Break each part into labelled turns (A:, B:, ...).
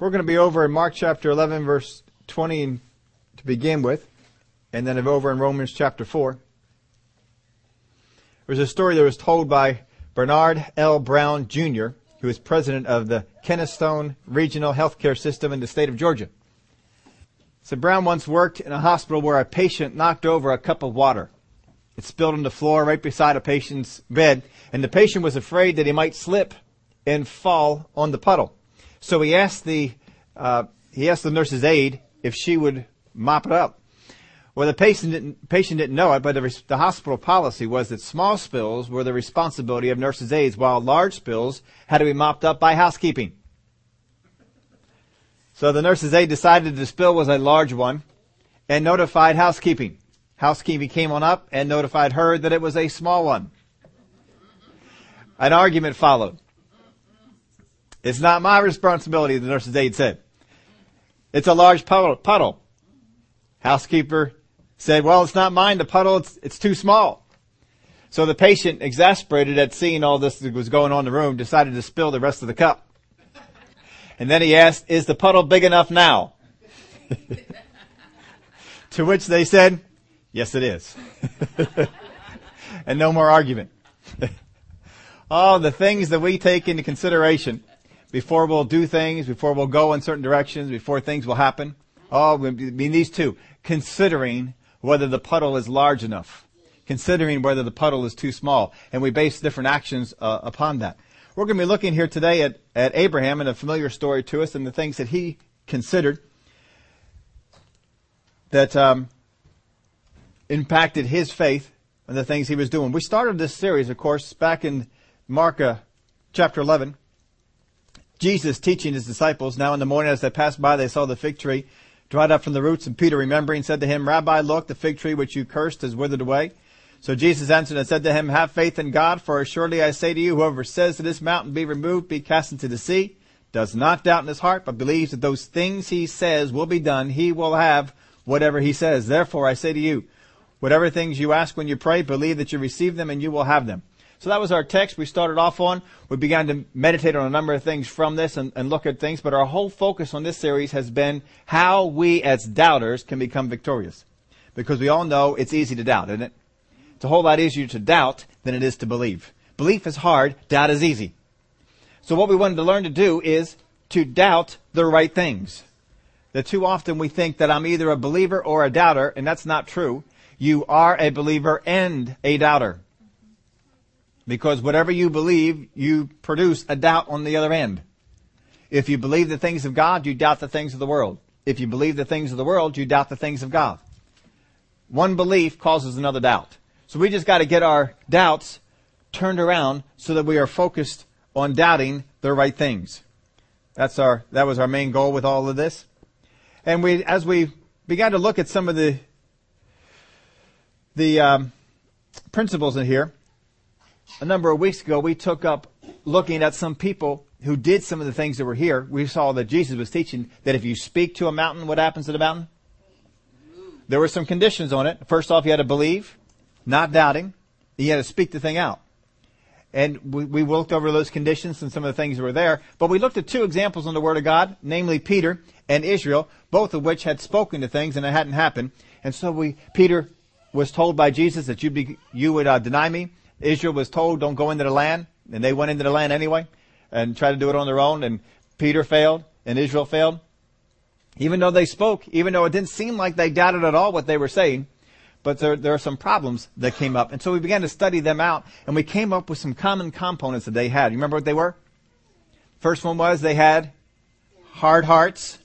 A: We're going to be over in Mark chapter 11 verse 20 to begin with, and then over in Romans chapter 4. There's a story that was told by Bernard L. Brown Jr., who is president of the Kennestone Regional Healthcare System in the state of Georgia. So Brown once worked in a hospital where a patient knocked over a cup of water. It spilled on the floor right beside a patient's bed, and the patient was afraid that he might slip and fall on the puddle. So he asked the uh, he asked the nurse's aide if she would mop it up. Well, the patient didn't, patient didn't know it, but the, the, hospital policy was that small spills were the responsibility of nurses' aides, while large spills had to be mopped up by housekeeping. So the nurse's aide decided the spill was a large one and notified housekeeping. Housekeeping came on up and notified her that it was a small one. An argument followed. It's not my responsibility, the nurse's aide said. It's a large puddle. Housekeeper said, well, it's not mine, the puddle, it's, it's too small. So the patient, exasperated at seeing all this that was going on in the room, decided to spill the rest of the cup. And then he asked, is the puddle big enough now? to which they said, yes it is. and no more argument. All the things that we take into consideration before we'll do things, before we'll go in certain directions, before things will happen. Oh, I mean these two. Considering whether the puddle is large enough. Considering whether the puddle is too small. And we base different actions uh, upon that. We're going to be looking here today at, at Abraham and a familiar story to us and the things that he considered that um, impacted his faith and the things he was doing. We started this series, of course, back in Mark uh, chapter 11. Jesus teaching his disciples. Now in the morning as they passed by, they saw the fig tree dried up from the roots. And Peter, remembering, said to him, Rabbi, look, the fig tree which you cursed has withered away. So Jesus answered and said to him, Have faith in God, for assuredly I say to you, whoever says to this mountain, Be removed, be cast into the sea, does not doubt in his heart, but believes that those things he says will be done, he will have whatever he says. Therefore I say to you, whatever things you ask when you pray, believe that you receive them and you will have them. So that was our text we started off on. We began to meditate on a number of things from this and, and, look at things, but our whole focus on this series has been how we as doubters can become victorious. Because we all know it's easy to doubt, isn't it? It's a whole lot easier to doubt than it is to believe. Belief is hard, doubt is easy. So what we wanted to learn to do is to doubt the right things. That too often we think that I'm either a believer or a doubter, and that's not true. You are a believer and a doubter. Because whatever you believe, you produce a doubt on the other end. If you believe the things of God, you doubt the things of the world. If you believe the things of the world, you doubt the things of God. One belief causes another doubt. So we just got to get our doubts turned around so that we are focused on doubting the right things. That's our, that was our main goal with all of this. And we, as we began to look at some of the, the um, principles in here, a number of weeks ago, we took up looking at some people who did some of the things that were here. We saw that Jesus was teaching that if you speak to a mountain, what happens to the mountain? There were some conditions on it. First off, you had to believe, not doubting. You had to speak the thing out. And we, we looked over those conditions and some of the things that were there. But we looked at two examples in the Word of God, namely Peter and Israel, both of which had spoken to things and it hadn't happened. And so we, Peter was told by Jesus that you be, you would uh, deny me. Israel was told, don't go into the land, and they went into the land anyway, and tried to do it on their own, and Peter failed, and Israel failed. Even though they spoke, even though it didn't seem like they doubted at all what they were saying, but there, there are some problems that came up. And so we began to study them out, and we came up with some common components that they had. You remember what they were? First one was they had hard hearts.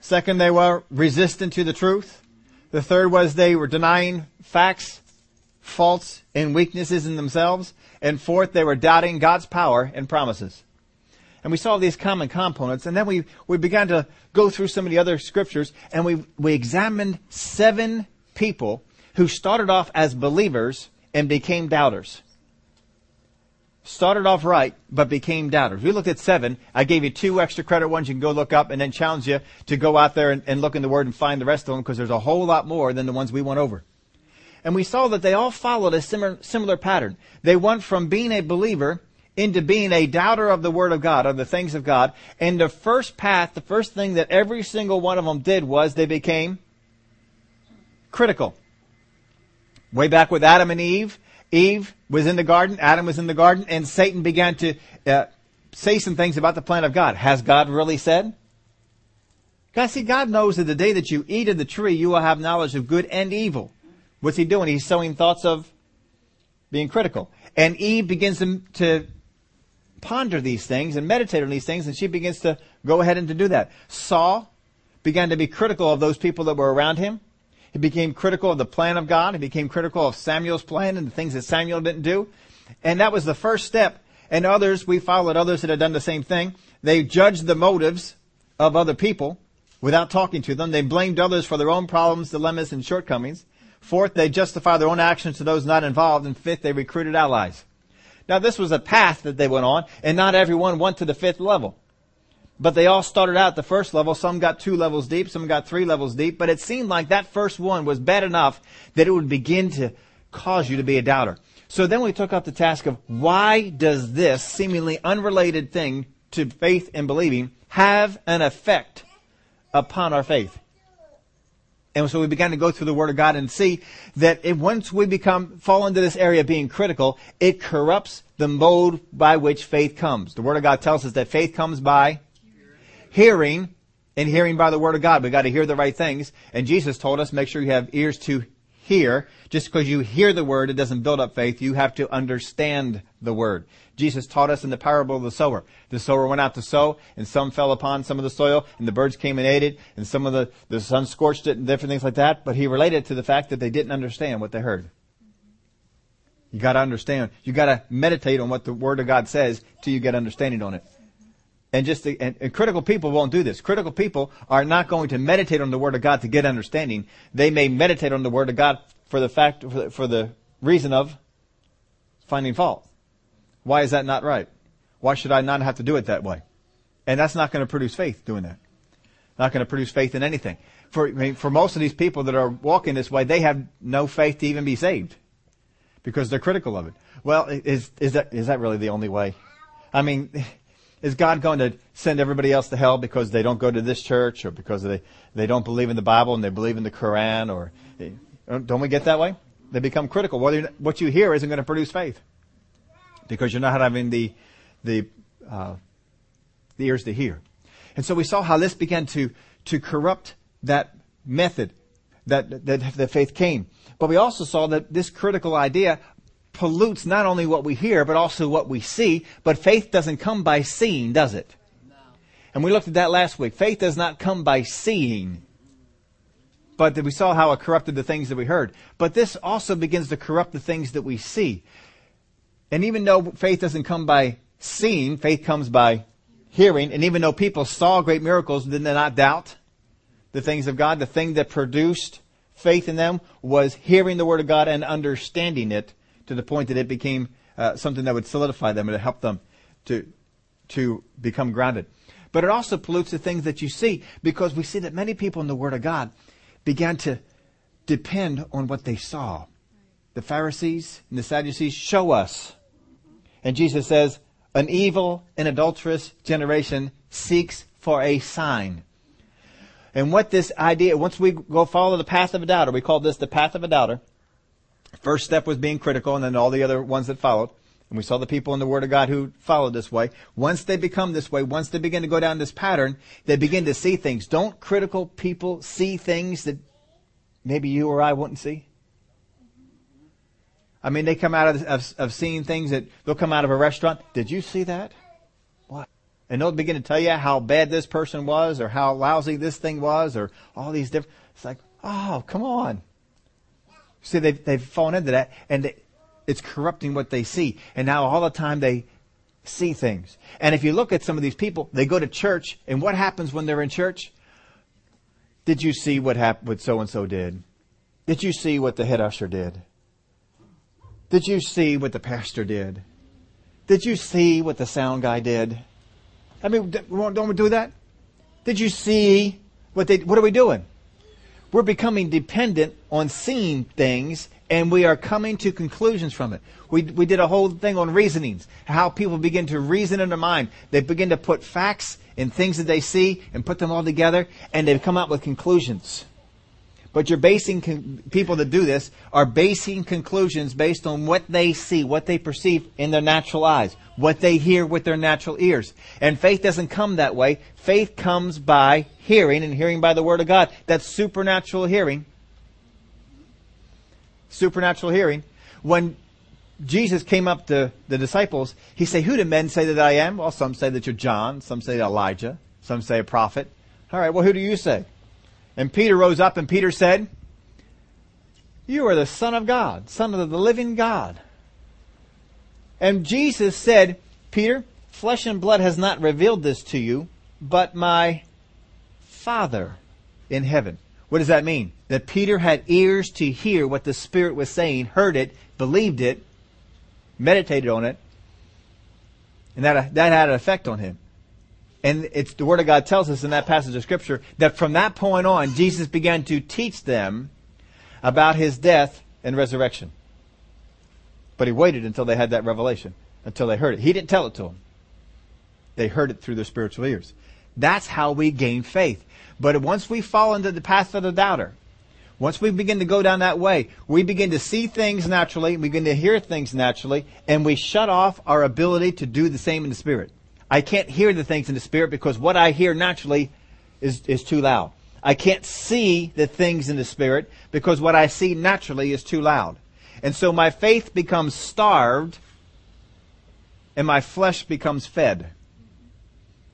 A: Second, they were resistant to the truth. The third was they were denying facts faults and weaknesses in themselves. And fourth, they were doubting God's power and promises. And we saw these common components, and then we, we began to go through some of the other scriptures, and we, we examined seven people who started off as believers and became doubters. Started off right, but became doubters. We looked at seven. I gave you two extra credit ones you can go look up and then challenge you to go out there and, and look in the Word and find the rest of them because there's a whole lot more than the ones we went over and we saw that they all followed a similar, pattern. They went from being a believer into being a doubter of the Word of God, of the things of God. And the first path, the first thing that every single one of them did was they became critical. Way back with Adam and Eve, Eve was in the garden, Adam was in the garden, and Satan began to uh, say some things about the plan of God. Has God really said? God, see, God knows that the day that you eat of the tree, you will have knowledge of good and evil. What's he doing? He's sowing thoughts of being critical. And Eve begins to, to ponder these things and meditate on these things, and she begins to go ahead and to do that. Saul began to be critical of those people that were around him. He became critical of the plan of God. He became critical of Samuel's plan and the things that Samuel didn't do. And that was the first step. And others, we followed others that had done the same thing. They judged the motives of other people without talking to them. They blamed others for their own problems, dilemmas, and shortcomings. Fourth, they justify their own actions to those not involved. And fifth, they recruited allies. Now this was a path that they went on, and not everyone went to the fifth level. But they all started out the first level. Some got two levels deep, some got three levels deep, but it seemed like that first one was bad enough that it would begin to cause you to be a doubter. So then we took up the task of why does this seemingly unrelated thing to faith and believing have an effect upon our faith? And so we began to go through the Word of God and see that once we become, fall into this area of being critical, it corrupts the mode by which faith comes. The Word of God tells us that faith comes by hearing, and hearing by the Word of God. We got to hear the right things. And Jesus told us, make sure you have ears to hear. Just because you hear the Word, it doesn't build up faith. You have to understand the Word. Jesus taught us in the parable of the sower. The sower went out to sow, and some fell upon some of the soil, and the birds came and ate it, and some of the, the sun scorched it, and different things like that. But he related to the fact that they didn't understand what they heard. You gotta understand. You gotta meditate on what the Word of God says till you get understanding on it. And just the, and, and critical people won't do this. Critical people are not going to meditate on the Word of God to get understanding. They may meditate on the Word of God for the fact, for the, for the reason of finding fault. Why is that not right? Why should I not have to do it that way? And that's not going to produce faith doing that. Not going to produce faith in anything. For, I mean, for most of these people that are walking this way, they have no faith to even be saved. Because they're critical of it. Well, is, is that, is that really the only way? I mean, is God going to send everybody else to hell because they don't go to this church or because they, they don't believe in the Bible and they believe in the Quran or, eh, don't we get that way? They become critical. What you hear isn't going to produce faith because you're not having the the uh, the ears to hear. And so we saw how this began to to corrupt that method that that, that faith came. But we also saw that this critical idea pollutes not only what we hear but also what we see. But faith doesn't come by seeing, does it? And we looked at that last week. Faith does not come by seeing. But we saw how it corrupted the things that we heard. But this also begins to corrupt the things that we see. And even though faith doesn't come by seeing, faith comes by hearing. And even though people saw great miracles, did they not doubt the things of God? The thing that produced faith in them was hearing the Word of God and understanding it to the point that it became uh, something that would solidify them and help them to, to become grounded. But it also pollutes the things that you see because we see that many people in the Word of God began to depend on what they saw. The Pharisees and the Sadducees show us and Jesus says, an evil and adulterous generation seeks for a sign. And what this idea, once we go follow the path of a doubter, we call this the path of a doubter. First step was being critical and then all the other ones that followed. And we saw the people in the Word of God who followed this way. Once they become this way, once they begin to go down this pattern, they begin to see things. Don't critical people see things that maybe you or I wouldn't see? I mean, they come out of, of, of seeing things that they'll come out of a restaurant. Did you see that? What? And they'll begin to tell you how bad this person was or how lousy this thing was or all these different, it's like, oh, come on. See, they've, they've fallen into that and they, it's corrupting what they see. And now all the time they see things. And if you look at some of these people, they go to church and what happens when they're in church? Did you see what happened, what so and so did? Did you see what the head usher did? Did you see what the pastor did? Did you see what the sound guy did? I mean, don't we do that? Did you see what they, what are we doing? we're becoming dependent on seeing things and we are coming to conclusions from it. We, we did a whole thing on reasonings, how people begin to reason in their mind. They begin to put facts and things that they see and put them all together and they come out with conclusions. But you're basing, con- people that do this are basing conclusions based on what they see, what they perceive in their natural eyes, what they hear with their natural ears. And faith doesn't come that way. Faith comes by hearing and hearing by the Word of God. That's supernatural hearing supernatural hearing. When Jesus came up to the disciples, he said, Who do men say that I am? Well, some say that you're John, some say Elijah, some say a prophet. All right, well, who do you say? And Peter rose up and Peter said, You are the Son of God, Son of the living God. And Jesus said, Peter, flesh and blood has not revealed this to you, but my Father in heaven. What does that mean? That Peter had ears to hear what the Spirit was saying, heard it, believed it, meditated on it, and that, that had an effect on him. And it's the Word of God tells us in that passage of Scripture that from that point on, Jesus began to teach them about His death and resurrection. But He waited until they had that revelation, until they heard it. He didn't tell it to them. They heard it through their spiritual ears. That's how we gain faith. But once we fall into the path of the doubter, once we begin to go down that way, we begin to see things naturally, we begin to hear things naturally, and we shut off our ability to do the same in the spirit. I can't hear the things in the spirit because what I hear naturally is, is too loud. I can't see the things in the spirit because what I see naturally is too loud. And so my faith becomes starved and my flesh becomes fed.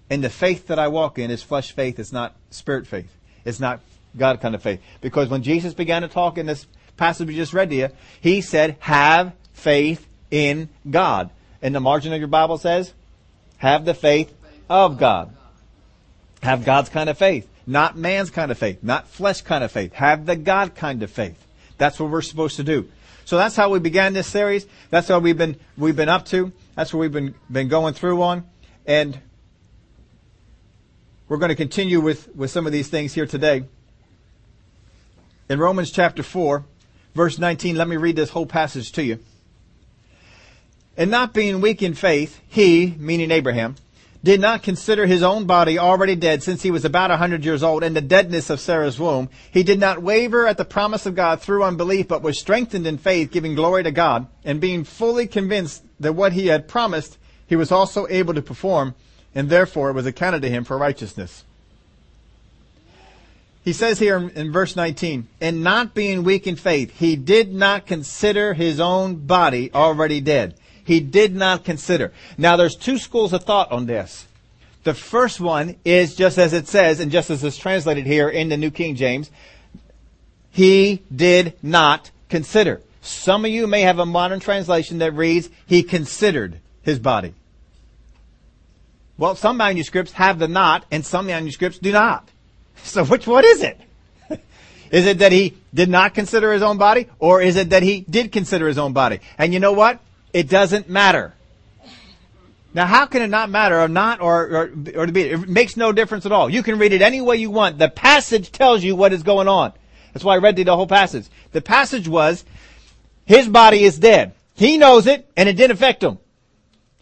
A: And the faith that I walk in is flesh faith. It's not spirit faith. It's not God kind of faith. Because when Jesus began to talk in this passage we just read to you, he said, have faith in God. And the margin of your Bible says, have the faith of God. Have God's kind of faith. Not man's kind of faith. Not flesh kind of faith. Have the God kind of faith. That's what we're supposed to do. So that's how we began this series. That's what we've been, we've been up to. That's what we've been, been going through on. And we're going to continue with, with some of these things here today. In Romans chapter 4, verse 19, let me read this whole passage to you. And not being weak in faith, he, meaning Abraham, did not consider his own body already dead since he was about a hundred years old and the deadness of Sarah's womb. He did not waver at the promise of God through unbelief, but was strengthened in faith, giving glory to God, and being fully convinced that what he had promised, he was also able to perform, and therefore it was accounted to him for righteousness. He says here in verse 19, and not being weak in faith, he did not consider his own body already dead. He did not consider. Now there's two schools of thought on this. The first one is just as it says, and just as it's translated here in the New King James, he did not consider. Some of you may have a modern translation that reads, he considered his body. Well, some manuscripts have the not, and some manuscripts do not. So which one is it? is it that he did not consider his own body or is it that he did consider his own body? And you know what? It doesn't matter. Now how can it not matter or not or, or, or to be, it makes no difference at all. You can read it any way you want. The passage tells you what is going on. That's why I read the whole passage. The passage was, his body is dead. He knows it and it didn't affect him.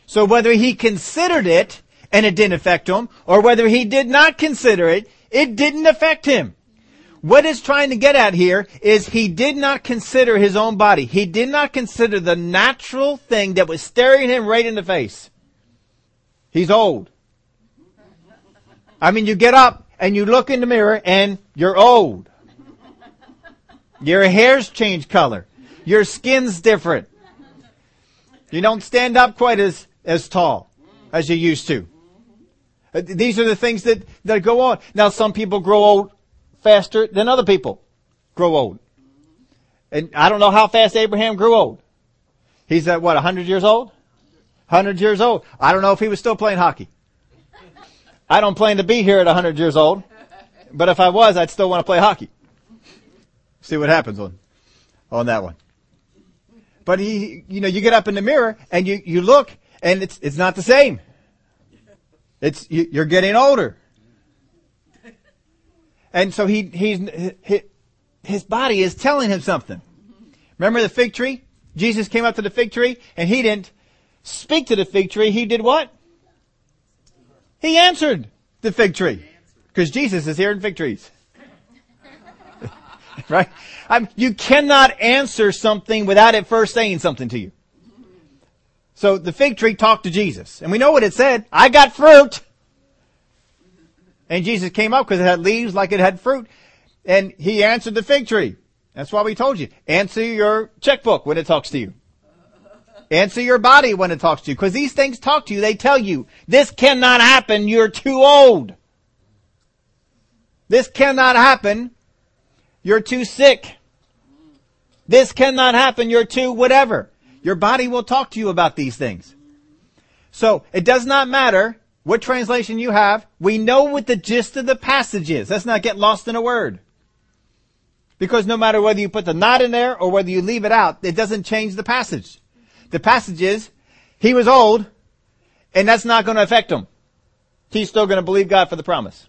A: So whether he considered it and it didn't affect him, or whether he did not consider it it didn't affect him. What it's trying to get at here is he did not consider his own body. He did not consider the natural thing that was staring him right in the face. He's old. I mean, you get up and you look in the mirror and you're old. Your hair's changed color. Your skin's different. You don't stand up quite as, as tall as you used to. Uh, these are the things that, that go on. Now some people grow old faster than other people grow old. And I don't know how fast Abraham grew old. He's at what, 100 years old? 100 years old. I don't know if he was still playing hockey. I don't plan to be here at 100 years old. But if I was, I'd still want to play hockey. See what happens on, on that one. But he, you know, you get up in the mirror and you, you look and it's, it's not the same. It's, you're getting older. And so he, he's, his body is telling him something. Remember the fig tree? Jesus came up to the fig tree and he didn't speak to the fig tree. He did what? He answered the fig tree. Because Jesus is here in fig trees. right? I'm, you cannot answer something without it first saying something to you. So the fig tree talked to Jesus. And we know what it said. I got fruit. And Jesus came up because it had leaves like it had fruit. And he answered the fig tree. That's why we told you. Answer your checkbook when it talks to you. Answer your body when it talks to you. Because these things talk to you. They tell you, this cannot happen. You're too old. This cannot happen. You're too sick. This cannot happen. You're too whatever. Your body will talk to you about these things. So it does not matter what translation you have. We know what the gist of the passage is. Let's not get lost in a word. Because no matter whether you put the not in there or whether you leave it out, it doesn't change the passage. The passage is, he was old, and that's not going to affect him. He's still going to believe God for the promise.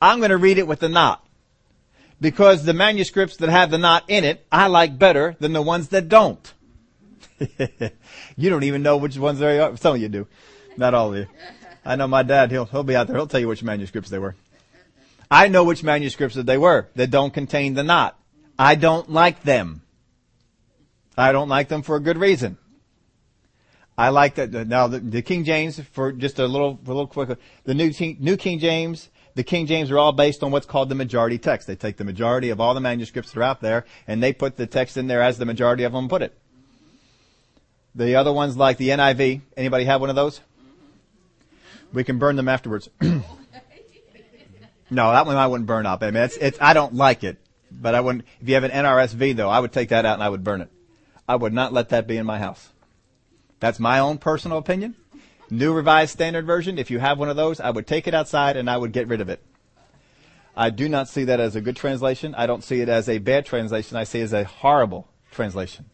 A: I'm going to read it with the not. Because the manuscripts that have the not in it, I like better than the ones that don't. you don't even know which ones they are. Some of you do. Not all of you. I know my dad, he'll, he'll be out there. He'll tell you which manuscripts they were. I know which manuscripts that they were that don't contain the not. I don't like them. I don't like them for a good reason. I like that. Now the, the King James, for just a little, a little quick, the New King, New King James, the King James are all based on what's called the majority text. They take the majority of all the manuscripts that are out there, and they put the text in there as the majority of them put it. The other ones, like the NIV, anybody have one of those? We can burn them afterwards. No, that one I wouldn't burn up. I mean, it's, it's, I don't like it, but I wouldn't, if you have an NRSV though, I would take that out and I would burn it. I would not let that be in my house. That's my own personal opinion. New Revised Standard Version, if you have one of those, I would take it outside and I would get rid of it. I do not see that as a good translation. I don't see it as a bad translation. I see it as a horrible translation.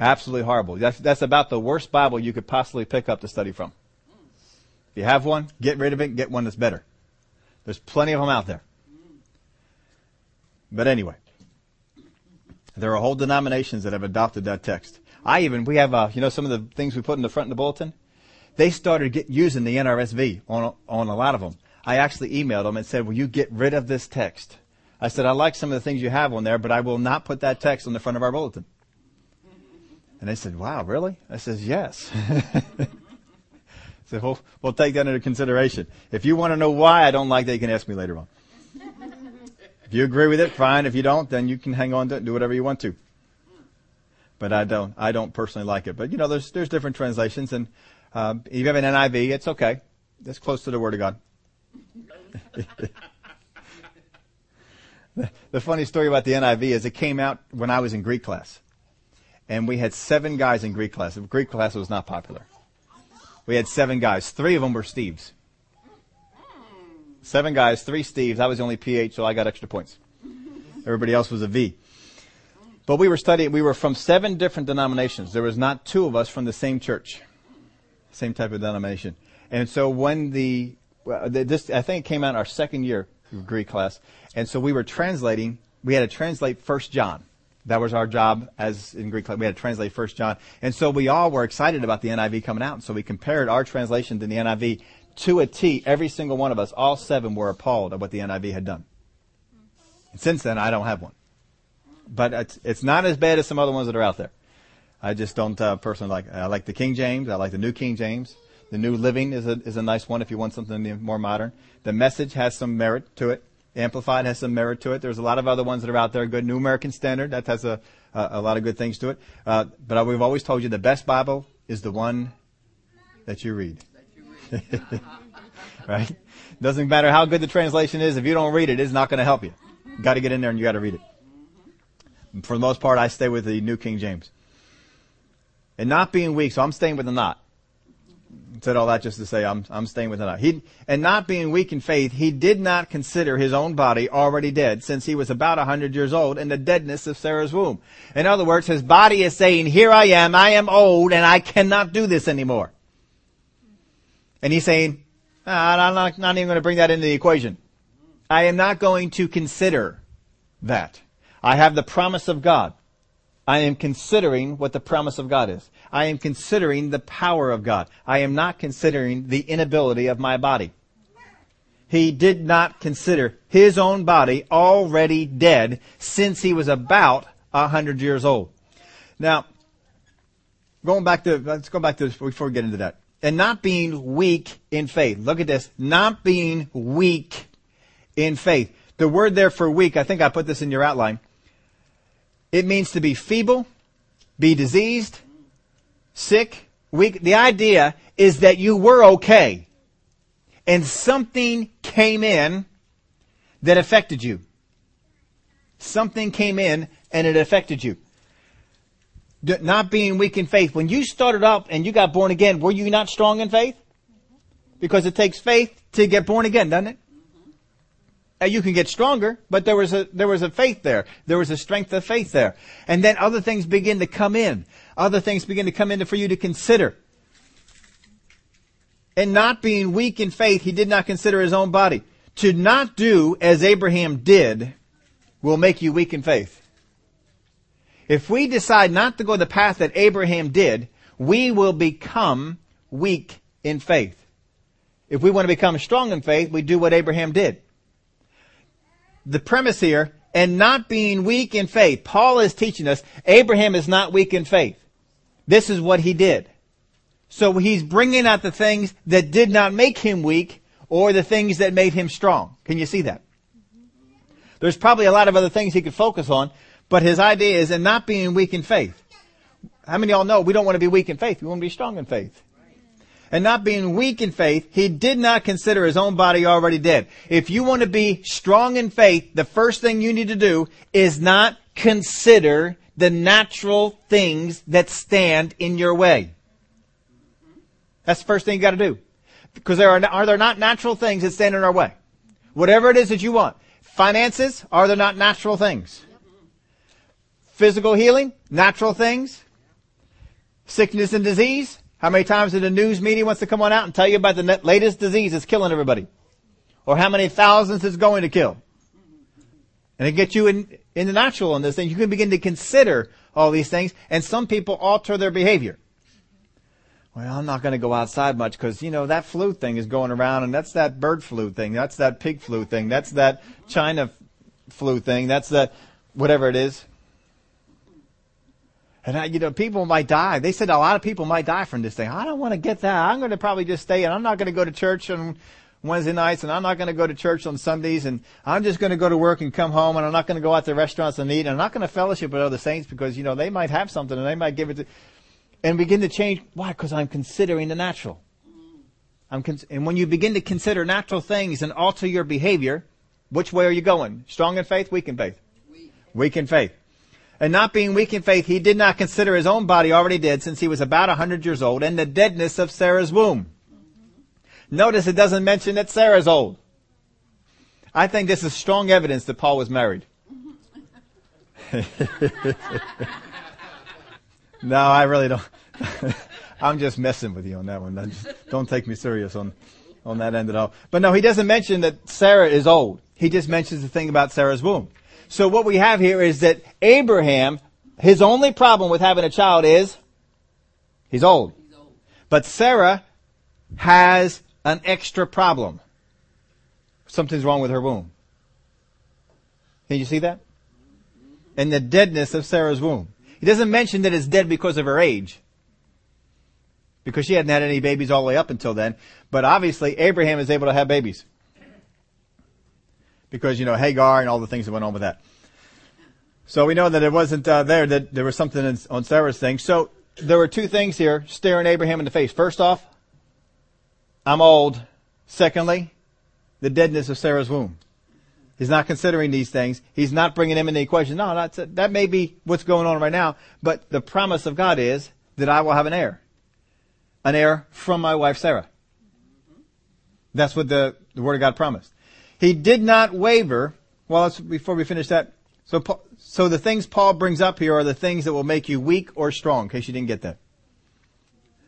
A: Absolutely horrible. That's, that's about the worst Bible you could possibly pick up to study from. If you have one, get rid of it and get one that's better. There's plenty of them out there. But anyway, there are whole denominations that have adopted that text. I even, we have, uh, you know, some of the things we put in the front of the bulletin? They started get, using the NRSV on, on a lot of them. I actually emailed them and said, will you get rid of this text? I said, I like some of the things you have on there, but I will not put that text on the front of our bulletin. And they said, wow, really? I says, yes. So we'll, we'll take that into consideration. If you want to know why I don't like that, you can ask me later on. if you agree with it, fine. If you don't, then you can hang on to it and do whatever you want to. But I don't, I don't personally like it. But you know, there's, there's different translations and, um, if you have an NIV, it's okay. It's close to the Word of God. the, the funny story about the NIV is it came out when I was in Greek class. And we had seven guys in Greek class. Greek class was not popular. We had seven guys. Three of them were Steves. Seven guys, three Steves. I was the only PH, so I got extra points. Everybody else was a V. But we were studying, we were from seven different denominations. There was not two of us from the same church. Same type of denomination. And so when the, this, I think it came out our second year Greek class. And so we were translating, we had to translate First John. That was our job as in Greek. We had to translate First John, and so we all were excited about the NIV coming out. And so we compared our translation to the NIV to a T. Every single one of us, all seven, were appalled at what the NIV had done. And since then, I don't have one, but it's, it's not as bad as some other ones that are out there. I just don't uh, personally like. I like the King James. I like the New King James. The New Living is a is a nice one if you want something more modern. The Message has some merit to it. Amplified has some merit to it. There's a lot of other ones that are out there. Good New American Standard that has a a, a lot of good things to it. Uh, but we've always told you the best Bible is the one that you read. right? Doesn't matter how good the translation is. If you don't read it, it's not going to help you. you got to get in there and you got to read it. For the most part, I stay with the New King James. And not being weak, so I'm staying with the not said all that just to say I'm, I'm staying with it. He, and not being weak in faith, he did not consider his own body already dead since he was about a hundred years old in the deadness of Sarah's womb. In other words, his body is saying, here I am, I am old and I cannot do this anymore. And he's saying, ah, I'm not, not even going to bring that into the equation. I am not going to consider that. I have the promise of God. I am considering what the promise of God is. I am considering the power of God. I am not considering the inability of my body. He did not consider his own body already dead since he was about a hundred years old. Now, going back to, let's go back to this before we get into that. And not being weak in faith. Look at this. Not being weak in faith. The word there for weak, I think I put this in your outline. It means to be feeble, be diseased, sick, weak. The idea is that you were okay and something came in that affected you. Something came in and it affected you. Not being weak in faith. When you started up and you got born again, were you not strong in faith? Because it takes faith to get born again, doesn't it? Uh, you can get stronger, but there was a, there was a faith there. There was a strength of faith there. And then other things begin to come in. Other things begin to come in for you to consider. And not being weak in faith, he did not consider his own body. To not do as Abraham did will make you weak in faith. If we decide not to go the path that Abraham did, we will become weak in faith. If we want to become strong in faith, we do what Abraham did the premise here, and not being weak in faith. Paul is teaching us Abraham is not weak in faith. This is what he did. So he's bringing out the things that did not make him weak or the things that made him strong. Can you see that? There's probably a lot of other things he could focus on, but his idea is in not being weak in faith. How many of y'all know we don't want to be weak in faith? We want to be strong in faith and not being weak in faith, he did not consider his own body already dead. If you want to be strong in faith, the first thing you need to do is not consider the natural things that stand in your way. That's the first thing you got to do. Because there are, are there not natural things that stand in our way? Whatever it is that you want. Finances, are there not natural things? Physical healing, natural things. Sickness and disease, how many times did the news media wants to come on out and tell you about the latest disease that's killing everybody? Or how many thousands it's going to kill? And it gets you in, in the natural on this thing. You can begin to consider all these things, and some people alter their behavior. Well, I'm not going to go outside much because, you know, that flu thing is going around and that's that bird flu thing. That's that pig flu thing. That's that China flu thing. That's that whatever it is. And I, you know, people might die. They said a lot of people might die from this thing. I don't want to get that. I'm going to probably just stay and I'm not going to go to church on Wednesday nights and I'm not going to go to church on Sundays and I'm just going to go to work and come home and I'm not going to go out to restaurants and eat and I'm not going to fellowship with other saints because, you know, they might have something and they might give it to, and begin to change. Why? Because I'm considering the natural. I'm con- and when you begin to consider natural things and alter your behavior, which way are you going? Strong in faith, weak in faith? Weak, weak in faith and not being weak in faith, he did not consider his own body already dead since he was about a hundred years old and the deadness of Sarah's womb. Notice it doesn't mention that Sarah's old. I think this is strong evidence that Paul was married. no, I really don't. I'm just messing with you on that one. Just, don't take me serious on, on that end at all. But no, he doesn't mention that Sarah is old. He just mentions the thing about Sarah's womb. So what we have here is that Abraham, his only problem with having a child is he's old. He's old. But Sarah has an extra problem. Something's wrong with her womb. Can you see that? And the deadness of Sarah's womb. He doesn't mention that it's dead because of her age. Because she hadn't had any babies all the way up until then. But obviously Abraham is able to have babies because, you know, Hagar and all the things that went on with that. So we know that it wasn't uh, there, that there was something in, on Sarah's thing. So there were two things here staring Abraham in the face. First off, I'm old. Secondly, the deadness of Sarah's womb. He's not considering these things. He's not bringing them in the equation. No, that's a, that may be what's going on right now, but the promise of God is that I will have an heir. An heir from my wife Sarah. That's what the, the Word of God promised. He did not waver. Well, before we finish that, so, so the things Paul brings up here are the things that will make you weak or strong, in case you didn't get that.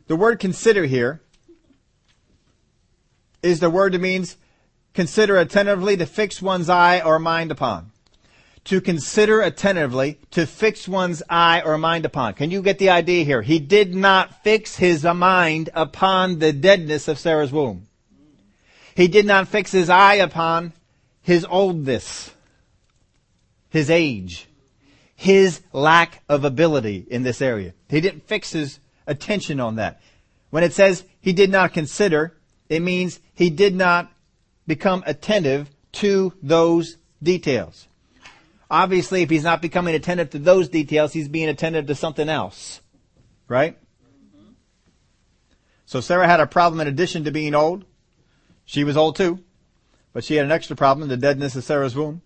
A: The word consider here is the word that means consider attentively to fix one's eye or mind upon. to consider attentively, to fix one's eye or mind upon. Can you get the idea here? He did not fix his mind upon the deadness of Sarah's womb. He did not fix his eye upon his oldness, his age, his lack of ability in this area. He didn't fix his attention on that. When it says he did not consider, it means he did not become attentive to those details. Obviously, if he's not becoming attentive to those details, he's being attentive to something else. Right? So Sarah had a problem in addition to being old. She was old too. But she had an extra problem, the deadness of Sarah's womb.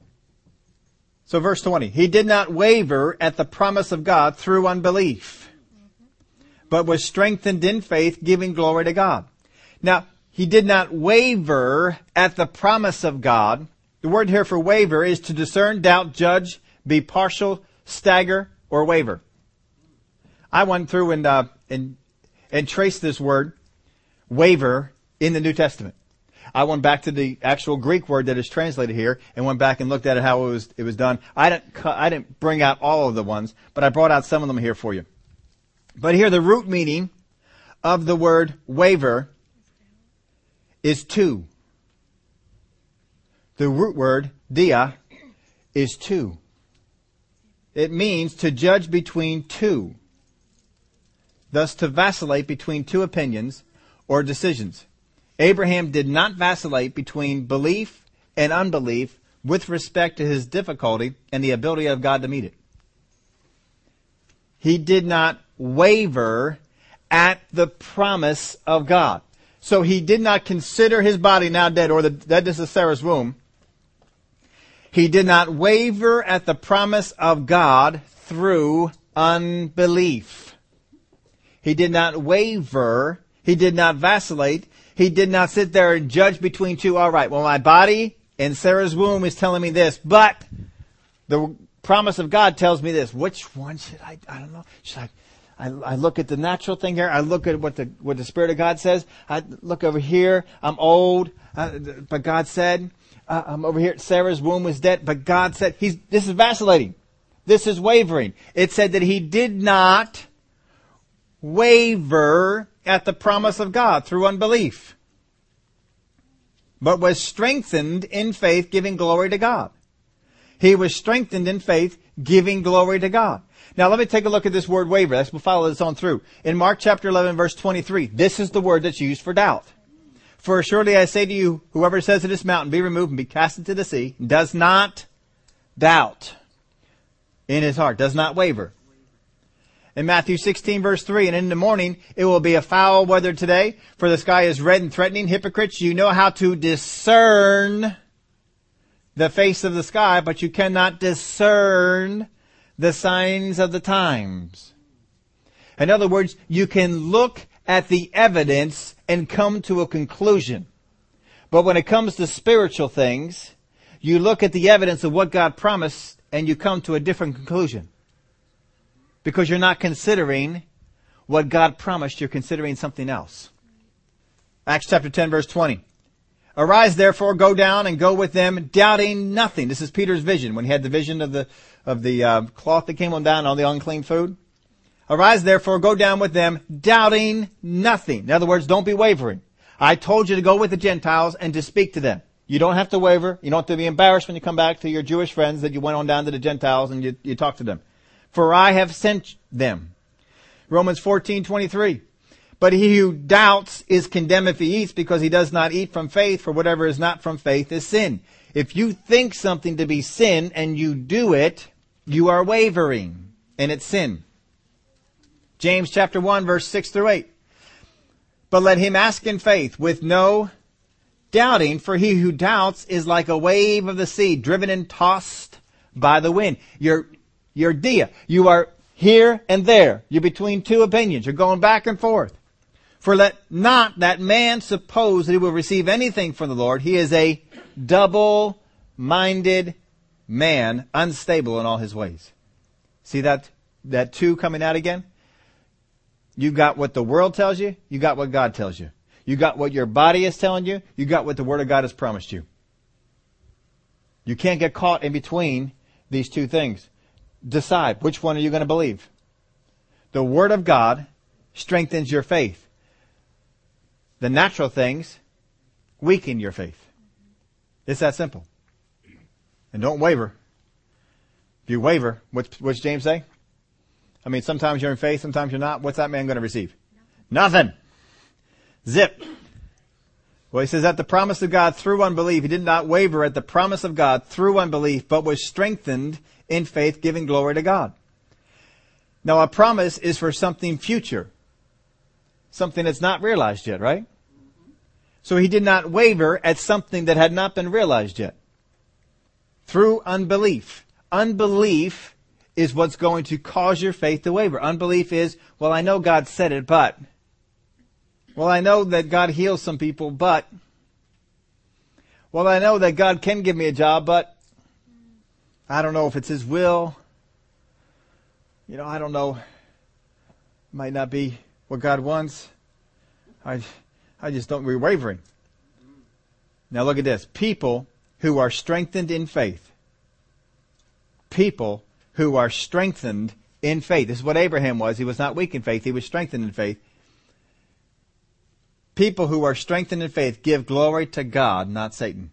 A: So verse 20, he did not waver at the promise of God through unbelief, but was strengthened in faith, giving glory to God. Now, he did not waver at the promise of God. The word here for waver is to discern, doubt, judge, be partial, stagger, or waver. I went through and, uh, and, and traced this word, waver, in the New Testament. I went back to the actual Greek word that is translated here and went back and looked at it how it was it was done. I didn't I didn't bring out all of the ones, but I brought out some of them here for you. But here the root meaning of the word waver is two. The root word dia is two. It means to judge between two. Thus to vacillate between two opinions or decisions. Abraham did not vacillate between belief and unbelief with respect to his difficulty and the ability of God to meet it. He did not waver at the promise of God. So he did not consider his body now dead or the deadness of Sarah's womb. He did not waver at the promise of God through unbelief. He did not waver. He did not vacillate. He did not sit there and judge between two. All right, well, my body and Sarah's womb is telling me this, but the promise of God tells me this. Which one should I? I don't know. Should I? I, I look at the natural thing here. I look at what the what the Spirit of God says. I look over here. I'm old, uh, but God said uh, I'm over here. Sarah's womb was dead, but God said he's. This is vacillating. This is wavering. It said that he did not waver at the promise of God through unbelief, but was strengthened in faith, giving glory to God. He was strengthened in faith, giving glory to God. Now let me take a look at this word waver. Let's we'll follow this on through. In Mark chapter 11 verse 23, this is the word that's used for doubt. For surely I say to you, whoever says to this mountain, be removed and be cast into the sea, does not doubt in his heart, does not waver in Matthew 16 verse 3, and in the morning it will be a foul weather today, for the sky is red and threatening. Hypocrites, you know how to discern the face of the sky, but you cannot discern the signs of the times. In other words, you can look at the evidence and come to a conclusion. But when it comes to spiritual things, you look at the evidence of what God promised and you come to a different conclusion because you're not considering what God promised, you're considering something else. Acts chapter 10 verse 20. Arise therefore, go down and go with them, doubting nothing. This is Peter's vision when he had the vision of the, of the uh, cloth that came on down on the unclean food. Arise therefore, go down with them, doubting nothing. In other words, don't be wavering. I told you to go with the Gentiles and to speak to them. You don't have to waver. You don't have to be embarrassed when you come back to your Jewish friends that you went on down to the Gentiles and you, you talk to them for I have sent them. Romans 14:23. But he who doubts is condemned if he eats because he does not eat from faith, for whatever is not from faith is sin. If you think something to be sin and you do it, you are wavering, and it's sin. James chapter 1 verse 6 through 8. But let him ask in faith with no doubting, for he who doubts is like a wave of the sea, driven and tossed by the wind. You're, you're dia. You are here and there. You're between two opinions. You're going back and forth. For let not that man suppose that he will receive anything from the Lord. He is a double-minded man, unstable in all his ways. See that, that two coming out again? You got what the world tells you. You got what God tells you. You got what your body is telling you. You got what the Word of God has promised you. You can't get caught in between these two things. Decide which one are you going to believe. The Word of God strengthens your faith. The natural things weaken your faith. It's that simple. And don't waver. If you waver, what's, what's James say? I mean, sometimes you're in faith, sometimes you're not. What's that man going to receive? Nothing. Zip. Well, he says, at the promise of God through unbelief, he did not waver at the promise of God through unbelief, but was strengthened in faith, giving glory to God. Now, a promise is for something future. Something that's not realized yet, right? So he did not waver at something that had not been realized yet. Through unbelief. Unbelief is what's going to cause your faith to waver. Unbelief is, well, I know God said it, but. Well, I know that God heals some people, but. Well, I know that God can give me a job, but I don't know if it's His will. You know, I don't know. Might not be what God wants. I, I just don't be wavering. Now look at this. People who are strengthened in faith. People who are strengthened in faith. This is what Abraham was. He was not weak in faith. He was strengthened in faith. People who are strengthened in faith give glory to God, not Satan.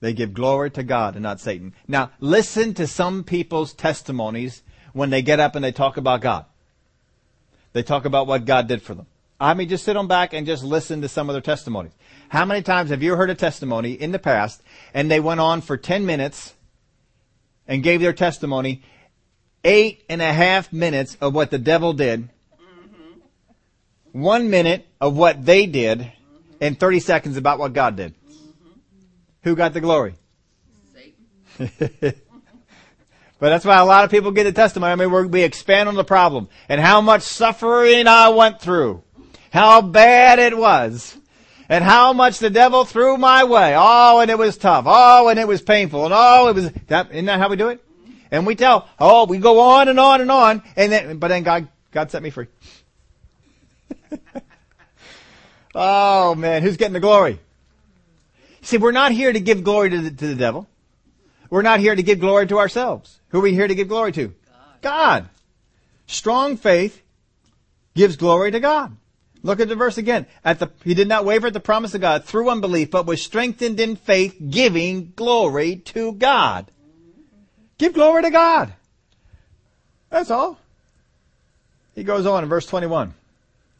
A: They give glory to God and not Satan. Now, listen to some people's testimonies when they get up and they talk about God. They talk about what God did for them. I mean, just sit on back and just listen to some of their testimonies. How many times have you heard a testimony in the past and they went on for 10 minutes and gave their testimony eight and a half minutes of what the devil did, mm-hmm. one minute of what they did, mm-hmm. and 30 seconds about what God did? Mm-hmm. Who got the glory? but that's why a lot of people get a testimony. I mean, we expand on the problem and how much suffering I went through, how bad it was, and how much the devil threw my way. Oh, and it was tough. Oh, and it was painful. And oh, it was that. Isn't that how we do it? And we tell, oh, we go on and on and on, and then, but then God, God set me free. oh man, who's getting the glory? See, we're not here to give glory to the, to the devil. We're not here to give glory to ourselves. Who are we here to give glory to? God. God. Strong faith gives glory to God. Look at the verse again. At the, he did not waver at the promise of God through unbelief, but was strengthened in faith, giving glory to God. Give glory to God. That's all. He goes on in verse 21.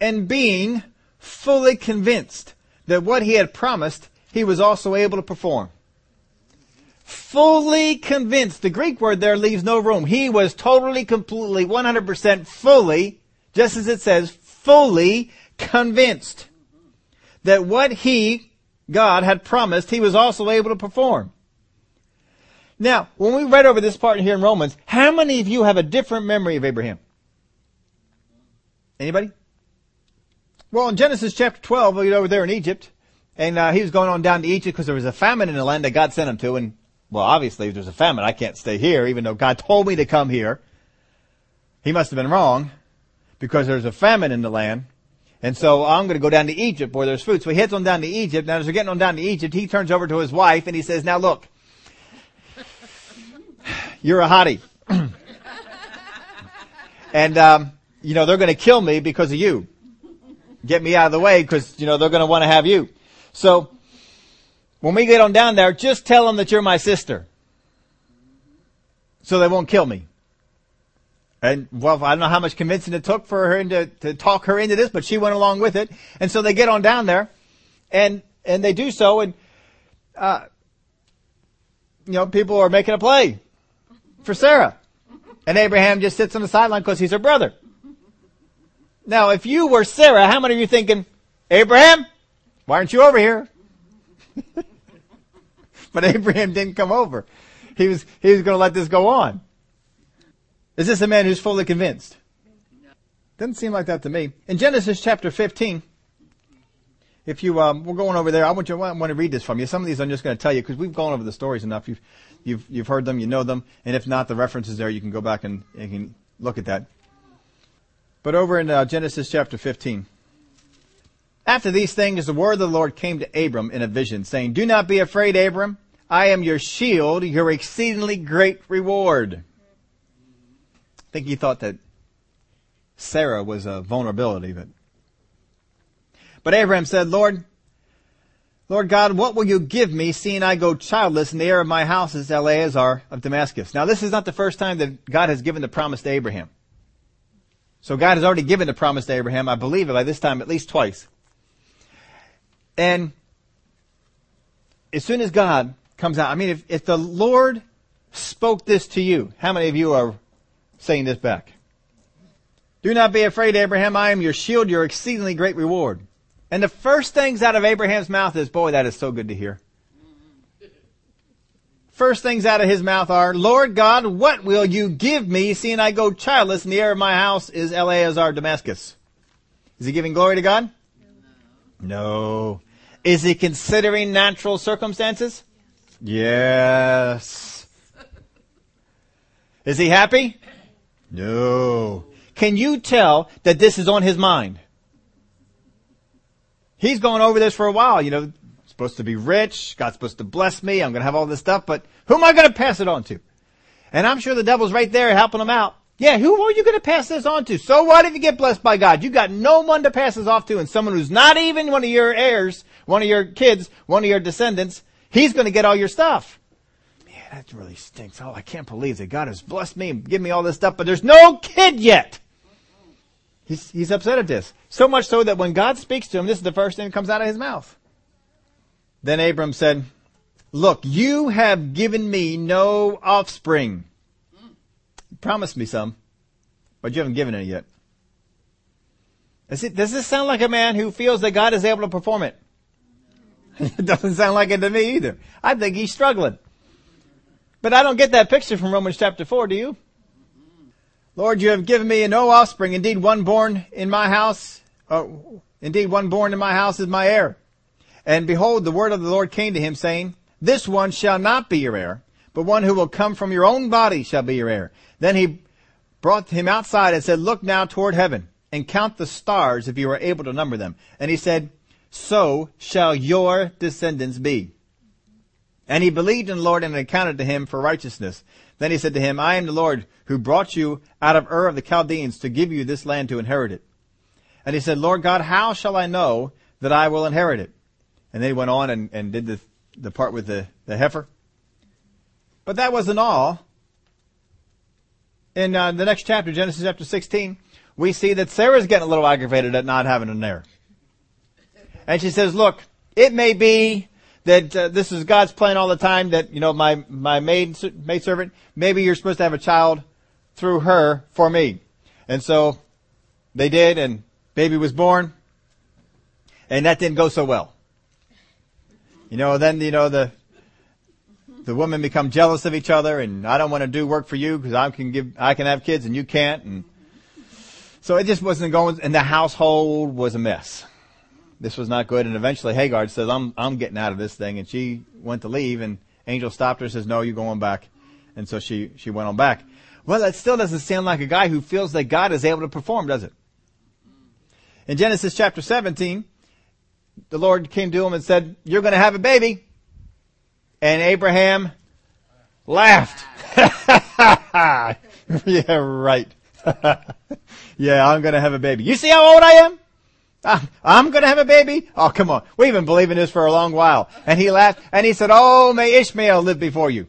A: And being fully convinced that what he had promised, he was also able to perform. Fully convinced. The Greek word there leaves no room. He was totally, completely, 100% fully, just as it says, fully convinced that what he, God, had promised, he was also able to perform. Now, when we read over this part here in Romans, how many of you have a different memory of Abraham? Anybody? Well, in Genesis chapter 12, we over there in Egypt, and uh, he was going on down to Egypt because there was a famine in the land that God sent him to. And well, obviously, if there's a famine, I can't stay here, even though God told me to come here. He must have been wrong because there's a famine in the land. And so I'm going to go down to Egypt where there's food. So he heads on down to Egypt. Now as they're getting on down to Egypt, he turns over to his wife and he says, now look, you're a hottie. and, um, you know, they're going to kill me because of you. Get me out of the way because, you know, they're going to want to have you. So, when we get on down there, just tell them that you're my sister. So they won't kill me. And well, I don't know how much convincing it took for her to, to talk her into this, but she went along with it. And so they get on down there and, and they do so and, uh, you know, people are making a play for Sarah. And Abraham just sits on the sideline because he's her brother. Now, if you were Sarah, how many of you thinking, Abraham, why aren't you over here? but Abraham didn't come over. He was, he was going to let this go on. Is this a man who's fully convinced? Doesn't seem like that to me. In Genesis chapter 15, if you, um, we're going over there, I want you, I want to read this from you. Some of these I'm just going to tell you because we've gone over the stories enough. You've, you've, you've heard them, you know them, and if not, the references there, you can go back and, and can look at that. But over in uh, Genesis chapter 15, after these things, the word of the Lord came to Abram in a vision, saying, Do not be afraid, Abram. I am your shield, your exceedingly great reward. I think he thought that Sarah was a vulnerability, but, but Abraham said, Lord, Lord God, what will you give me seeing I go childless and the heir of my house is Eliezer of Damascus? Now this is not the first time that God has given the promise to Abraham. So God has already given the promise to Abraham, I believe it by this time at least twice. And as soon as God comes out, I mean, if, if the Lord spoke this to you, how many of you are saying this back? Do not be afraid, Abraham. I am your shield, your exceedingly great reward. And the first things out of Abraham's mouth is, boy, that is so good to hear. First things out of his mouth are, Lord God, what will you give me seeing I go childless and the heir of my house is Eliezer Damascus? Is he giving glory to God? No. Is he considering natural circumstances? Yes. Is he happy? No. Can you tell that this is on his mind? He's going over this for a while, you know, supposed to be rich, God's supposed to bless me, I'm gonna have all this stuff, but who am I gonna pass it on to? And I'm sure the devil's right there helping him out. Yeah, who are you gonna pass this on to? So what if you get blessed by God? You got no one to pass this off to and someone who's not even one of your heirs, one of your kids, one of your descendants, he's gonna get all your stuff. Yeah, that really stinks. Oh, I can't believe that God has blessed me and given me all this stuff, but there's no kid yet. He's, he's upset at this. So much so that when God speaks to him, this is the first thing that comes out of his mouth. Then Abram said, Look, you have given me no offspring. Promised me some, but you haven't given any yet. It, does this sound like a man who feels that God is able to perform it? it doesn't sound like it to me either. I think he's struggling. But I don't get that picture from Romans chapter 4, do you? Lord, you have given me no offspring. Indeed, one born in my house, uh, indeed, one born in my house is my heir. And behold, the word of the Lord came to him saying, this one shall not be your heir, but one who will come from your own body shall be your heir. Then he brought him outside and said, look now toward heaven and count the stars if you are able to number them. And he said, so shall your descendants be. And he believed in the Lord and accounted to him for righteousness. Then he said to him, I am the Lord who brought you out of Ur of the Chaldeans to give you this land to inherit it. And he said, Lord God, how shall I know that I will inherit it? And then he went on and, and did the, the part with the, the heifer. But that wasn't all. In uh, the next chapter, Genesis chapter 16, we see that Sarah's getting a little aggravated at not having an heir. And she says, look, it may be that uh, this is God's plan all the time that, you know, my, my maid, maid servant, maybe you're supposed to have a child through her for me. And so they did and baby was born and that didn't go so well. You know, then, you know, the, the women become jealous of each other and I don't want to do work for you because I can give, I can have kids and you can't and so it just wasn't going and the household was a mess this was not good. And eventually Hagar says, I'm, I'm getting out of this thing. And she went to leave and Angel stopped her and says, no, you're going back. And so she, she went on back. Well, that still doesn't sound like a guy who feels that God is able to perform, does it? In Genesis chapter 17, the Lord came to him and said, you're going to have a baby. And Abraham laughed. yeah, right. yeah, I'm going to have a baby. You see how old I am? Ah, I'm going to have a baby? Oh, come on. We've been believing this for a long while. And he laughed and he said, Oh, may Ishmael live before you.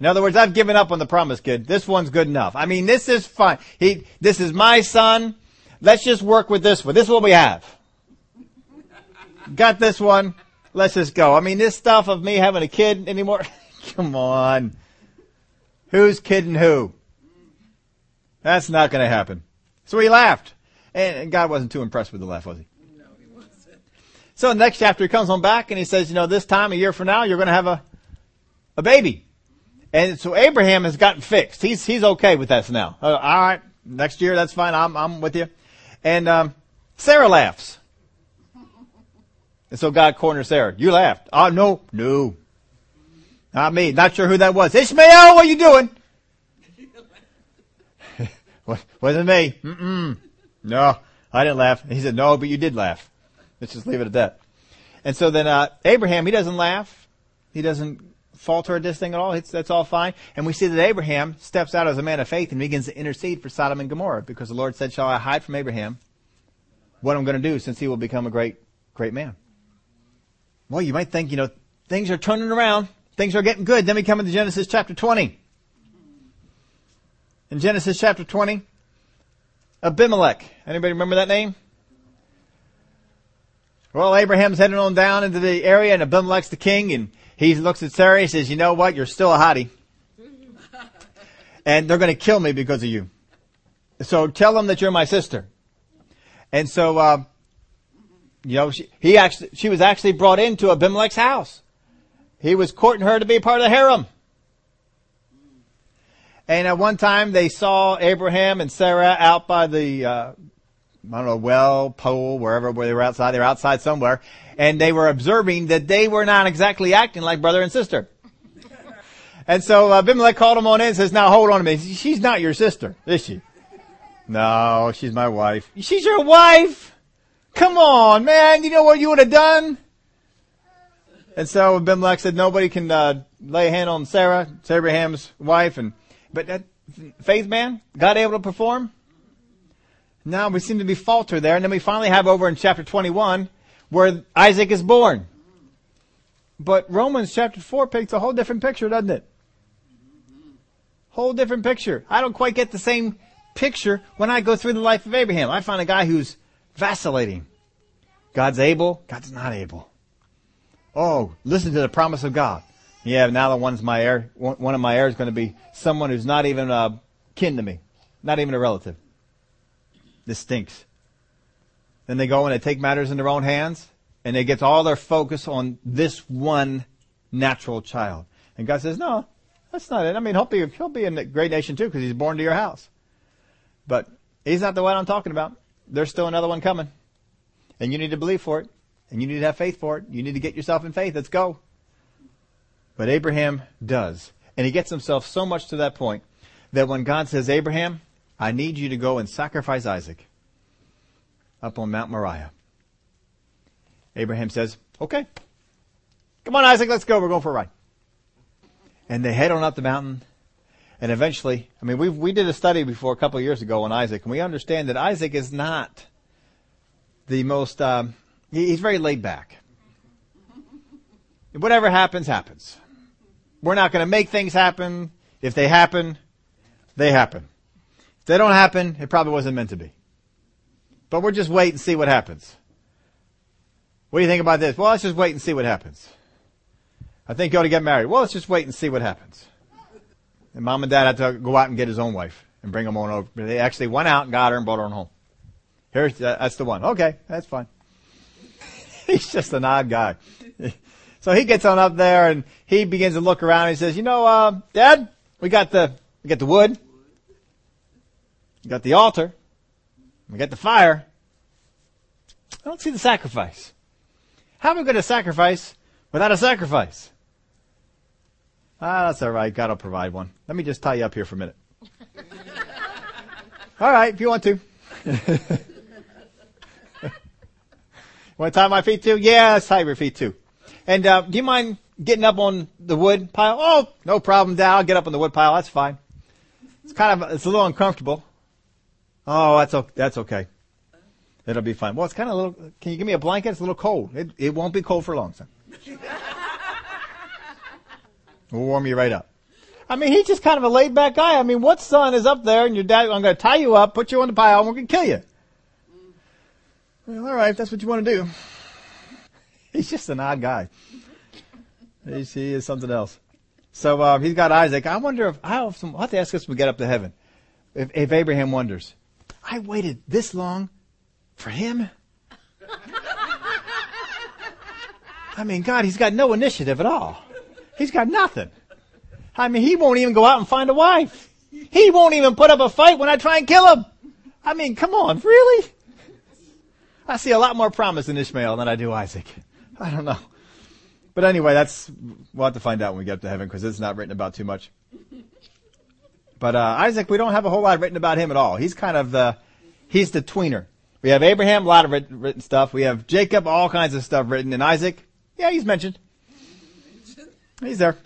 A: In other words, I've given up on the promise, kid. This one's good enough. I mean, this is fine. He, this is my son. Let's just work with this one. This is what we have. Got this one. Let's just go. I mean, this stuff of me having a kid anymore. come on. Who's kidding who? That's not going to happen. So he laughed. And God wasn't too impressed with the laugh, was he?
B: No, he wasn't.
A: So the next chapter he comes on back and he says, you know, this time, a year from now, you're going to have a, a baby. And so Abraham has gotten fixed. He's, he's okay with that now. Uh, all right. Next year, that's fine. I'm, I'm with you. And, um, Sarah laughs. And so God corners Sarah. You laughed. Oh, no, no. Not me. Not sure who that was. Ishmael, what are you doing? Wasn't me. Mm-mm. No, I didn't laugh. He said, no, but you did laugh. Let's just leave it at that. And so then, uh, Abraham, he doesn't laugh. He doesn't falter at this thing at all. It's, that's all fine. And we see that Abraham steps out as a man of faith and begins to intercede for Sodom and Gomorrah because the Lord said, shall I hide from Abraham what I'm going to do since he will become a great, great man? Well, you might think, you know, things are turning around. Things are getting good. Then we come into Genesis chapter 20. In Genesis chapter 20, Abimelech. Anybody remember that name? Well, Abraham's heading on down into the area and Abimelech's the king and he looks at Sarah and says, you know what? You're still a hottie. and they're going to kill me because of you. So tell them that you're my sister. And so, uh, you know, she, he actually, she was actually brought into Abimelech's house. He was courting her to be part of the harem. And at one time they saw Abraham and Sarah out by the, uh, I don't know, well, pole, wherever where they were outside. They were outside somewhere. And they were observing that they were not exactly acting like brother and sister. and so Abimelech called them on in and says, now hold on a minute. She's not your sister, is she? No, she's my wife. She's your wife? Come on, man. You know what you would have done? And so Abimelech said, nobody can uh, lay a hand on Sarah. It's Abraham's wife. And But that faith man, God able to perform? Now we seem to be falter there. And then we finally have over in chapter 21 where Isaac is born. But Romans chapter 4 paints a whole different picture, doesn't it? Whole different picture. I don't quite get the same picture when I go through the life of Abraham. I find a guy who's vacillating. God's able, God's not able. Oh, listen to the promise of God. Yeah, now the one's my heir. One of my heirs is going to be someone who's not even uh, kin to me, not even a relative. This stinks. Then they go and they take matters in their own hands and they get all their focus on this one natural child. And God says, no, that's not it. I mean, he'll be, he'll be a great nation too because he's born to your house. But he's not the one I'm talking about. There's still another one coming. And you need to believe for it. And you need to have faith for it. You need to get yourself in faith. Let's go. But Abraham does. And he gets himself so much to that point that when God says, Abraham, I need you to go and sacrifice Isaac up on Mount Moriah. Abraham says, okay. Come on, Isaac, let's go. We're going for a ride. And they head on up the mountain. And eventually, I mean, we we did a study before a couple of years ago on Isaac, and we understand that Isaac is not the most, um, he's very laid back. Whatever happens, happens. We're not going to make things happen. If they happen, they happen. If they don't happen, it probably wasn't meant to be. But we'll just wait and see what happens. What do you think about this? Well, let's just wait and see what happens. I think you ought to get married. Well, let's just wait and see what happens. And mom and dad had to go out and get his own wife and bring him on over. They actually went out and got her and brought her on home. Here's, that's the one. Okay, that's fine. He's just an odd guy. so he gets on up there and he begins to look around and he says, you know, uh, dad, we got the, we got the wood. We got the altar. We got the fire. I don't see the sacrifice. How am I going to sacrifice without a sacrifice? Ah, that's all right. God will provide one. Let me just tie you up here for a minute. all right, if you want to. want to tie my feet too? Yeah, tie your feet too. And uh, do you mind getting up on the wood pile? Oh, no problem, Dad. I'll get up on the wood pile. That's fine. It's kind of it's a little uncomfortable. Oh, that's okay. That's okay. It'll be fine. Well, it's kind of a little. Can you give me a blanket? It's a little cold. It it won't be cold for long, son. we'll warm you right up. I mean, he's just kind of a laid back guy. I mean, what son is up there and your dad? I'm going to tie you up, put you on the pile, and we're going to kill you. Well, all right, if that's what you want to do. He's just an odd guy. He's, he is something else. So uh, he's got Isaac. I wonder if I have, some, I'll have to ask us when we get up to heaven. If, if Abraham wonders, I waited this long for him. I mean, God, he's got no initiative at all. He's got nothing. I mean, he won't even go out and find a wife. He won't even put up a fight when I try and kill him. I mean, come on, really? I see a lot more promise in Ishmael than I do Isaac. I don't know. But anyway, that's, we'll have to find out when we get up to heaven because it's not written about too much. But uh, Isaac, we don't have a whole lot written about him at all. He's kind of the he's the tweener. We have Abraham, a lot of written, written stuff. We have Jacob, all kinds of stuff written. And Isaac, yeah, he's mentioned. He's there.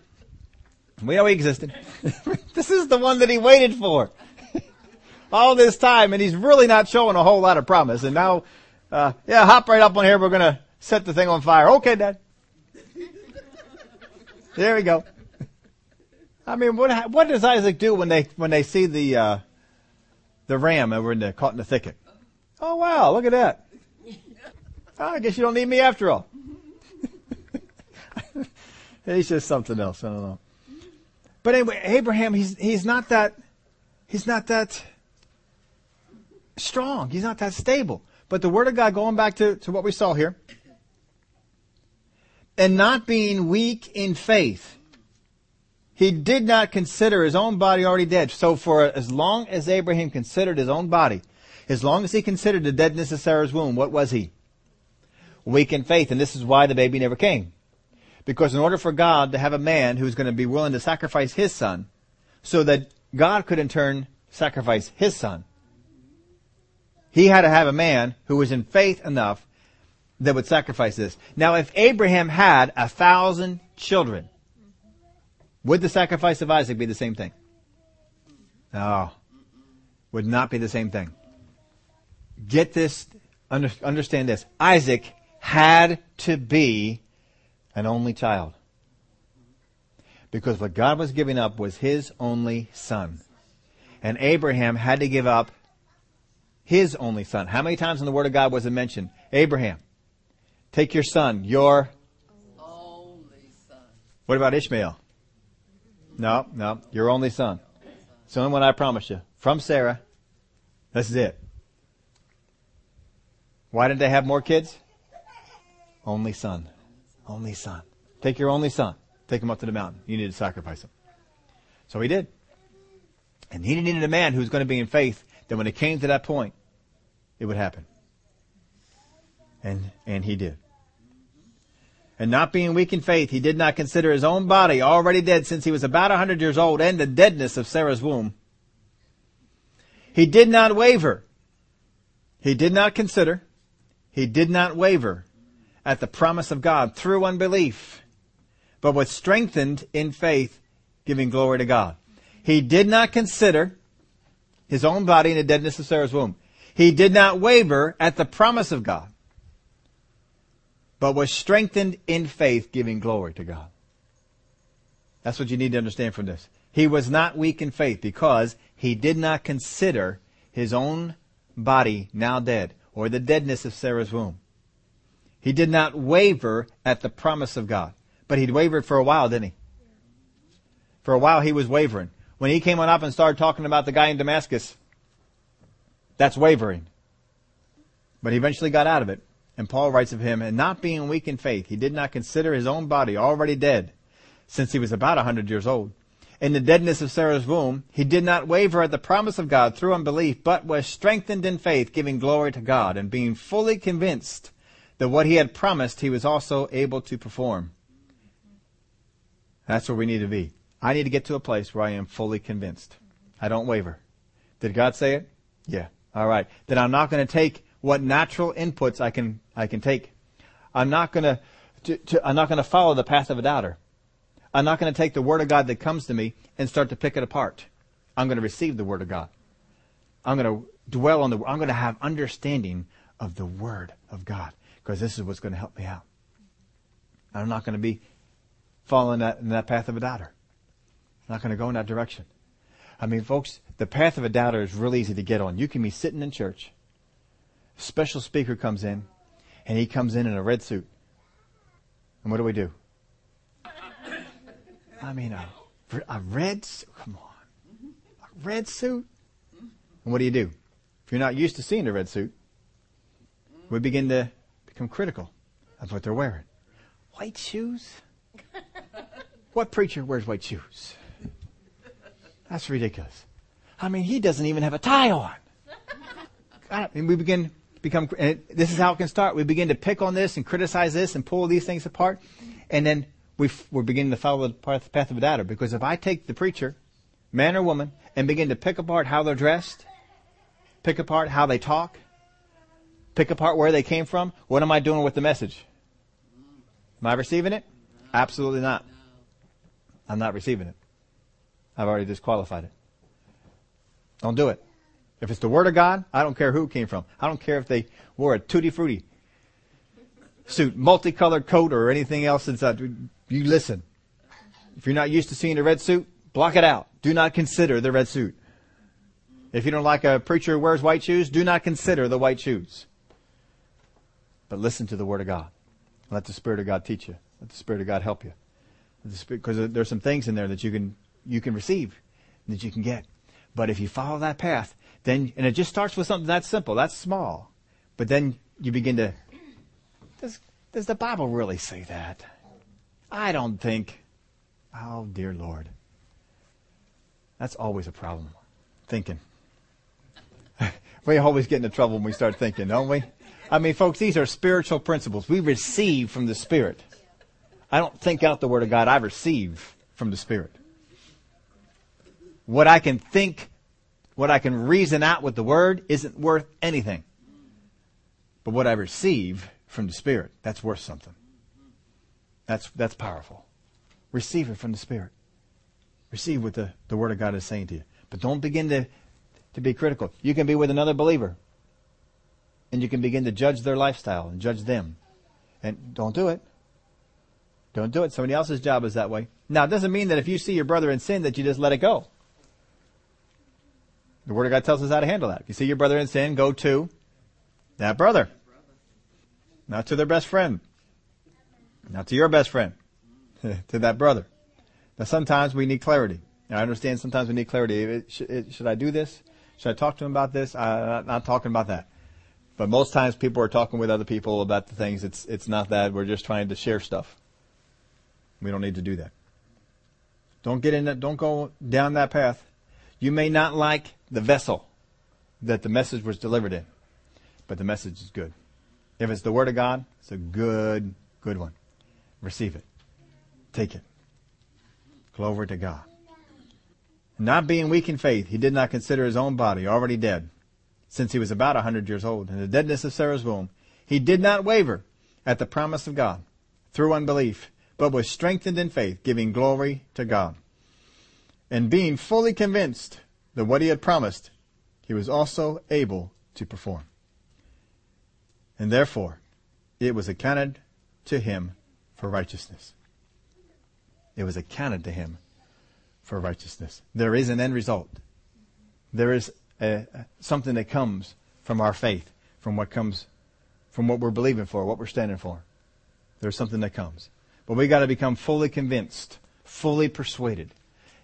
A: We know he existed. this is the one that he waited for. All this time, and he's really not showing a whole lot of promise. And now, uh, yeah, hop right up on here. We're gonna set the thing on fire. Okay, Dad. There we go. I mean, what what does Isaac do when they when they see the uh, the ram over in the caught in the thicket? Oh wow, look at that. Oh, I guess you don't need me after all. He's just something else. I don't know. But anyway, Abraham, he's he's not that he's not that strong. He's not that stable. But the word of God, going back to, to what we saw here, and not being weak in faith, he did not consider his own body already dead. So for as long as Abraham considered his own body, as long as he considered the deadness of Sarah's womb, what was he? Weak in faith. And this is why the baby never came. Because in order for God to have a man who's going to be willing to sacrifice his son, so that God could in turn sacrifice his son, he had to have a man who was in faith enough that would sacrifice this. Now, if Abraham had a thousand children, would the sacrifice of Isaac be the same thing? No. Would not be the same thing. Get this, understand this. Isaac had to be an only child. Because what God was giving up was his only son. And Abraham had to give up his only son. How many times in the Word of God was it mentioned? Abraham, take your son, your only son. What about Ishmael? No, no, your only son. It's the only one I promise you. From Sarah. This is it. Why didn't they have more kids? Only son. Only son. Take your only son. Take him up to the mountain. You need to sacrifice him. So he did. And he needed a man who was going to be in faith that when it came to that point, it would happen. And, and he did. And not being weak in faith, he did not consider his own body already dead since he was about a hundred years old and the deadness of Sarah's womb. He did not waver. He did not consider. He did not waver at the promise of God through unbelief, but was strengthened in faith, giving glory to God. He did not consider his own body in the deadness of Sarah's womb. He did not waver at the promise of God, but was strengthened in faith, giving glory to God. That's what you need to understand from this. He was not weak in faith because he did not consider his own body now dead or the deadness of Sarah's womb. He did not waver at the promise of God. But he'd wavered for a while, didn't he? For a while he was wavering. When he came on up and started talking about the guy in Damascus, that's wavering. But he eventually got out of it. And Paul writes of him, and not being weak in faith, he did not consider his own body already dead, since he was about a hundred years old. In the deadness of Sarah's womb, he did not waver at the promise of God through unbelief, but was strengthened in faith, giving glory to God, and being fully convinced that what he had promised he was also able to perform. That's where we need to be. I need to get to a place where I am fully convinced. I don't waver. Did God say it? Yeah. All right. Then I'm not going to take what natural inputs I can I can take. I'm not going to, to I'm not going to follow the path of a doubter. I'm not going to take the word of God that comes to me and start to pick it apart. I'm going to receive the word of God. I'm going to dwell on the I'm going to have understanding of the word of God because this is what's going to help me out. I'm not going to be following that in that path of a doubter. I'm not going to go in that direction. I mean, folks, the path of a doubter is really easy to get on. You can be sitting in church. A special speaker comes in, and he comes in in a red suit. And what do we do? I mean, a, a red suit? Come on. A red suit? And what do you do? If you're not used to seeing a red suit, we begin to become critical of what they're wearing. White shoes? what preacher wears white shoes? That's ridiculous. I mean, he doesn't even have a tie on. And we begin become, and this is how it can start. We begin to pick on this and criticize this and pull these things apart. And then we we're beginning to follow the path of a doubter. Because if I take the preacher, man or woman, and begin to pick apart how they're dressed, pick apart how they talk, pick apart where they came from, what am I doing with the message? Am I receiving it? Absolutely not. I'm not receiving it. I've already disqualified it. Don't do it. If it's the Word of God, I don't care who it came from. I don't care if they wore a tutti frutti suit, multicolored coat, or anything else inside. You listen. If you're not used to seeing a red suit, block it out. Do not consider the red suit. If you don't like a preacher who wears white shoes, do not consider the white shoes. But listen to the Word of God. Let the Spirit of God teach you. Let the Spirit of God help you. Because there's some things in there that you can you can receive, that you can get. But if you follow that path, then and it just starts with something that's simple, that's small. But then you begin to does does the Bible really say that? I don't think. Oh dear Lord. That's always a problem. Thinking. we always get into trouble when we start thinking, don't we? I mean, folks, these are spiritual principles. We receive from the Spirit. I don't think out the Word of God. I receive from the Spirit. What I can think, what I can reason out with the Word isn't worth anything. But what I receive from the Spirit, that's worth something. That's, that's powerful. Receive it from the Spirit. Receive what the, the Word of God is saying to you. But don't begin to, to be critical. You can be with another believer and you can begin to judge their lifestyle and judge them. And don't do it. Don't do it. Somebody else's job is that way. Now, it doesn't mean that if you see your brother in sin that you just let it go. The Word of God tells us how to handle that. If you see your brother in sin, go to that brother. Not to their best friend. Not to your best friend. to that brother. Now, sometimes we need clarity. I understand sometimes we need clarity. Should, should I do this? Should I talk to him about this? I'm not talking about that. But most times people are talking with other people about the things. It's, it's not that. We're just trying to share stuff. We don't need to do that. Don't get in that, don't go down that path. You may not like the vessel that the message was delivered in, but the message is good. If it's the Word of God, it's a good, good one. Receive it. Take it. Glory to God. Not being weak in faith, he did not consider his own body already dead since he was about a hundred years old, in the deadness of Sarah's womb. He did not waver at the promise of God through unbelief, but was strengthened in faith, giving glory to God. And being fully convinced that what he had promised, he was also able to perform. And therefore, it was accounted to him for righteousness. It was accounted to him for righteousness. There is an end result. There is something that comes from our faith, from what comes, from what we're believing for, what we're standing for. There's something that comes. But we got to become fully convinced, fully persuaded,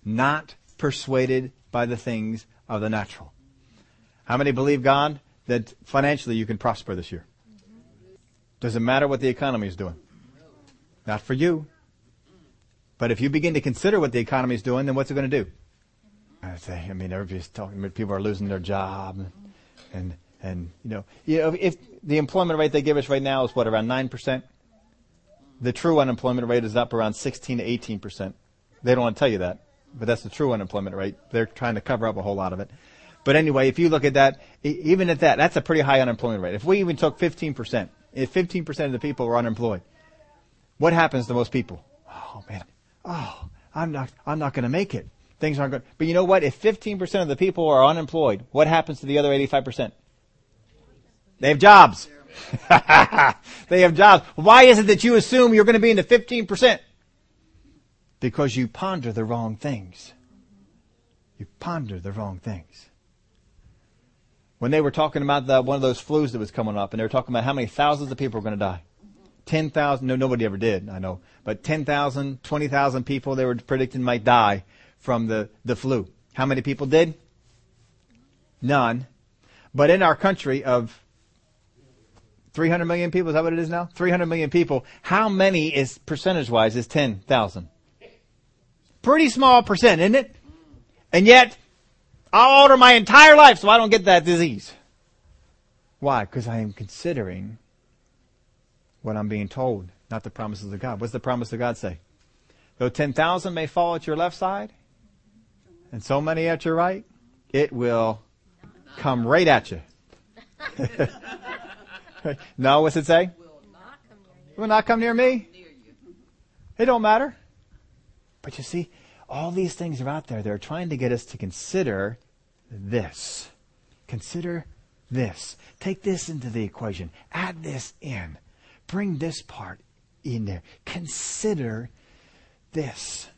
A: not persuaded by the things of the natural. How many believe God that financially you can prosper this year? Doesn't matter what the economy is doing. Not for you. But if you begin to consider what the economy is doing, then what's it going to do? I say, I mean, everybody's talking. People are losing their job, and and, you know, you know, if the employment rate they give us right now is what around nine percent, the true unemployment rate is up around sixteen to eighteen percent. They don't want to tell you that, but that's the true unemployment rate. They're trying to cover up a whole lot of it. But anyway, if you look at that, even at that, that's a pretty high unemployment rate. If we even took fifteen percent, if fifteen percent of the people were unemployed, what happens to most people? Oh man, oh, I'm not, I'm not going to make it things aren't good. But you know what? If 15% of the people are unemployed, what happens to the other 85%? They have jobs. they have jobs. Why is it that you assume you're going to be in the 15%? Because you ponder the wrong things. You ponder the wrong things. When they were talking about the, one of those flus that was coming up, and they were talking about how many thousands of people are going to die. 10,000, no, nobody ever did, I know, but 10,000, 20,000 people they were predicting might die from the, the flu. How many people did? None. But in our country of 300 million people, is that what it is now? 300 million people. How many is percentage wise is 10,000? Pretty small percent, isn't it? And yet, I'll order my entire life so I don't get that disease. Why? Because I am considering what I'm being told, not the promises of God. What's the promise of God say? Though 10,000 may fall at your left side and so many at your right, it will come right at you. no, what's it say? It will not come near me. It don't matter. But you see, all these things are out there. They're trying to get us to consider this. Consider this. Take this into the equation. Add this in. Bring this part in there. Consider this.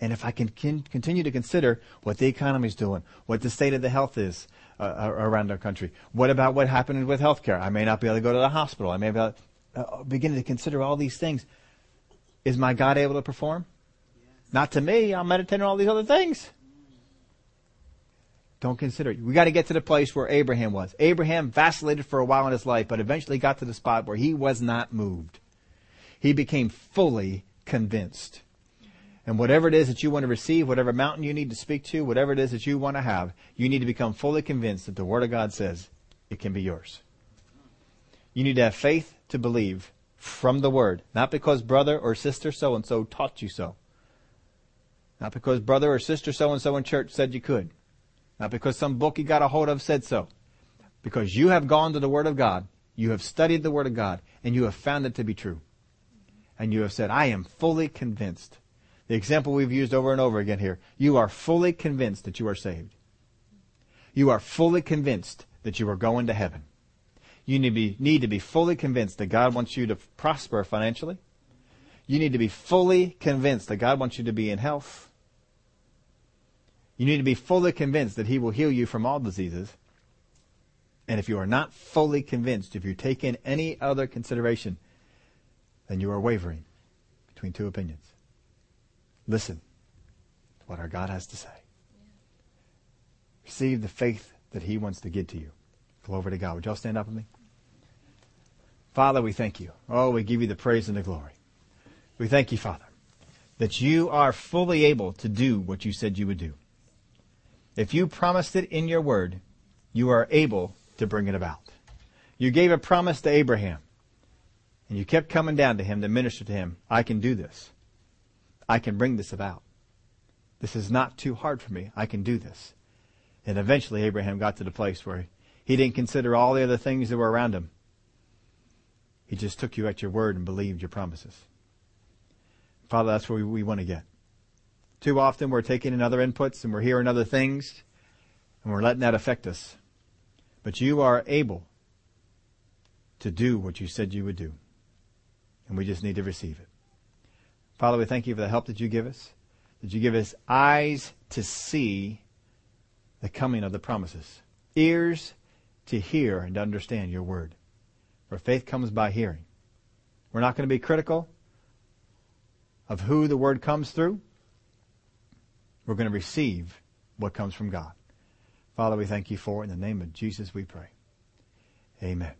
A: And if I can continue to consider what the economy is doing, what the state of the health is uh, around our country, what about what happened with healthcare? I may not be able to go to the hospital. I may be able to, uh, begin to consider all these things. Is my God able to perform? Yes. Not to me. I'm meditating on all these other things. Don't consider it. We got to get to the place where Abraham was. Abraham vacillated for a while in his life, but eventually got to the spot where he was not moved. He became fully convinced. And whatever it is that you want to receive, whatever mountain you need to speak to, whatever it is that you want to have, you need to become fully convinced that the Word of God says it can be yours. You need to have faith to believe from the Word, not because brother or sister so and so taught you so. Not because brother or sister so and so in church said you could. Not because some book you got a hold of said so. Because you have gone to the Word of God, you have studied the Word of God, and you have found it to be true. And you have said, I am fully convinced the example we've used over and over again here. You are fully convinced that you are saved. You are fully convinced that you are going to heaven. You need to be, need to be fully convinced that God wants you to prosper financially. You need to be fully convinced that God wants you to be in health. You need to be fully convinced that He will heal you from all diseases. And if you are not fully convinced, if you take in any other consideration, then you are wavering between two opinions. Listen to what our God has to say. Receive the faith that He wants to give to you. Glory to God. Would y'all stand up with me? Father, we thank you. Oh, we give you the praise and the glory. We thank you, Father, that you are fully able to do what you said you would do. If you promised it in your word, you are able to bring it about. You gave a promise to Abraham, and you kept coming down to him to minister to him. I can do this. I can bring this about. This is not too hard for me. I can do this. And eventually Abraham got to the place where he didn't consider all the other things that were around him. He just took you at your word and believed your promises. Father, that's where we, want to get. Too often we're taking in other inputs and we're hearing other things and we're letting that affect us. But you are able to do what you said you would do. And we just need to receive it. Father, we thank you for the help that you give us, that you give us eyes to see the coming of the promises, ears to hear and to understand your word. For faith comes by hearing. We're not going to be critical of who the word comes through. We're going to receive what comes from God. Father, we thank you for it. In the name of Jesus we pray. Amen.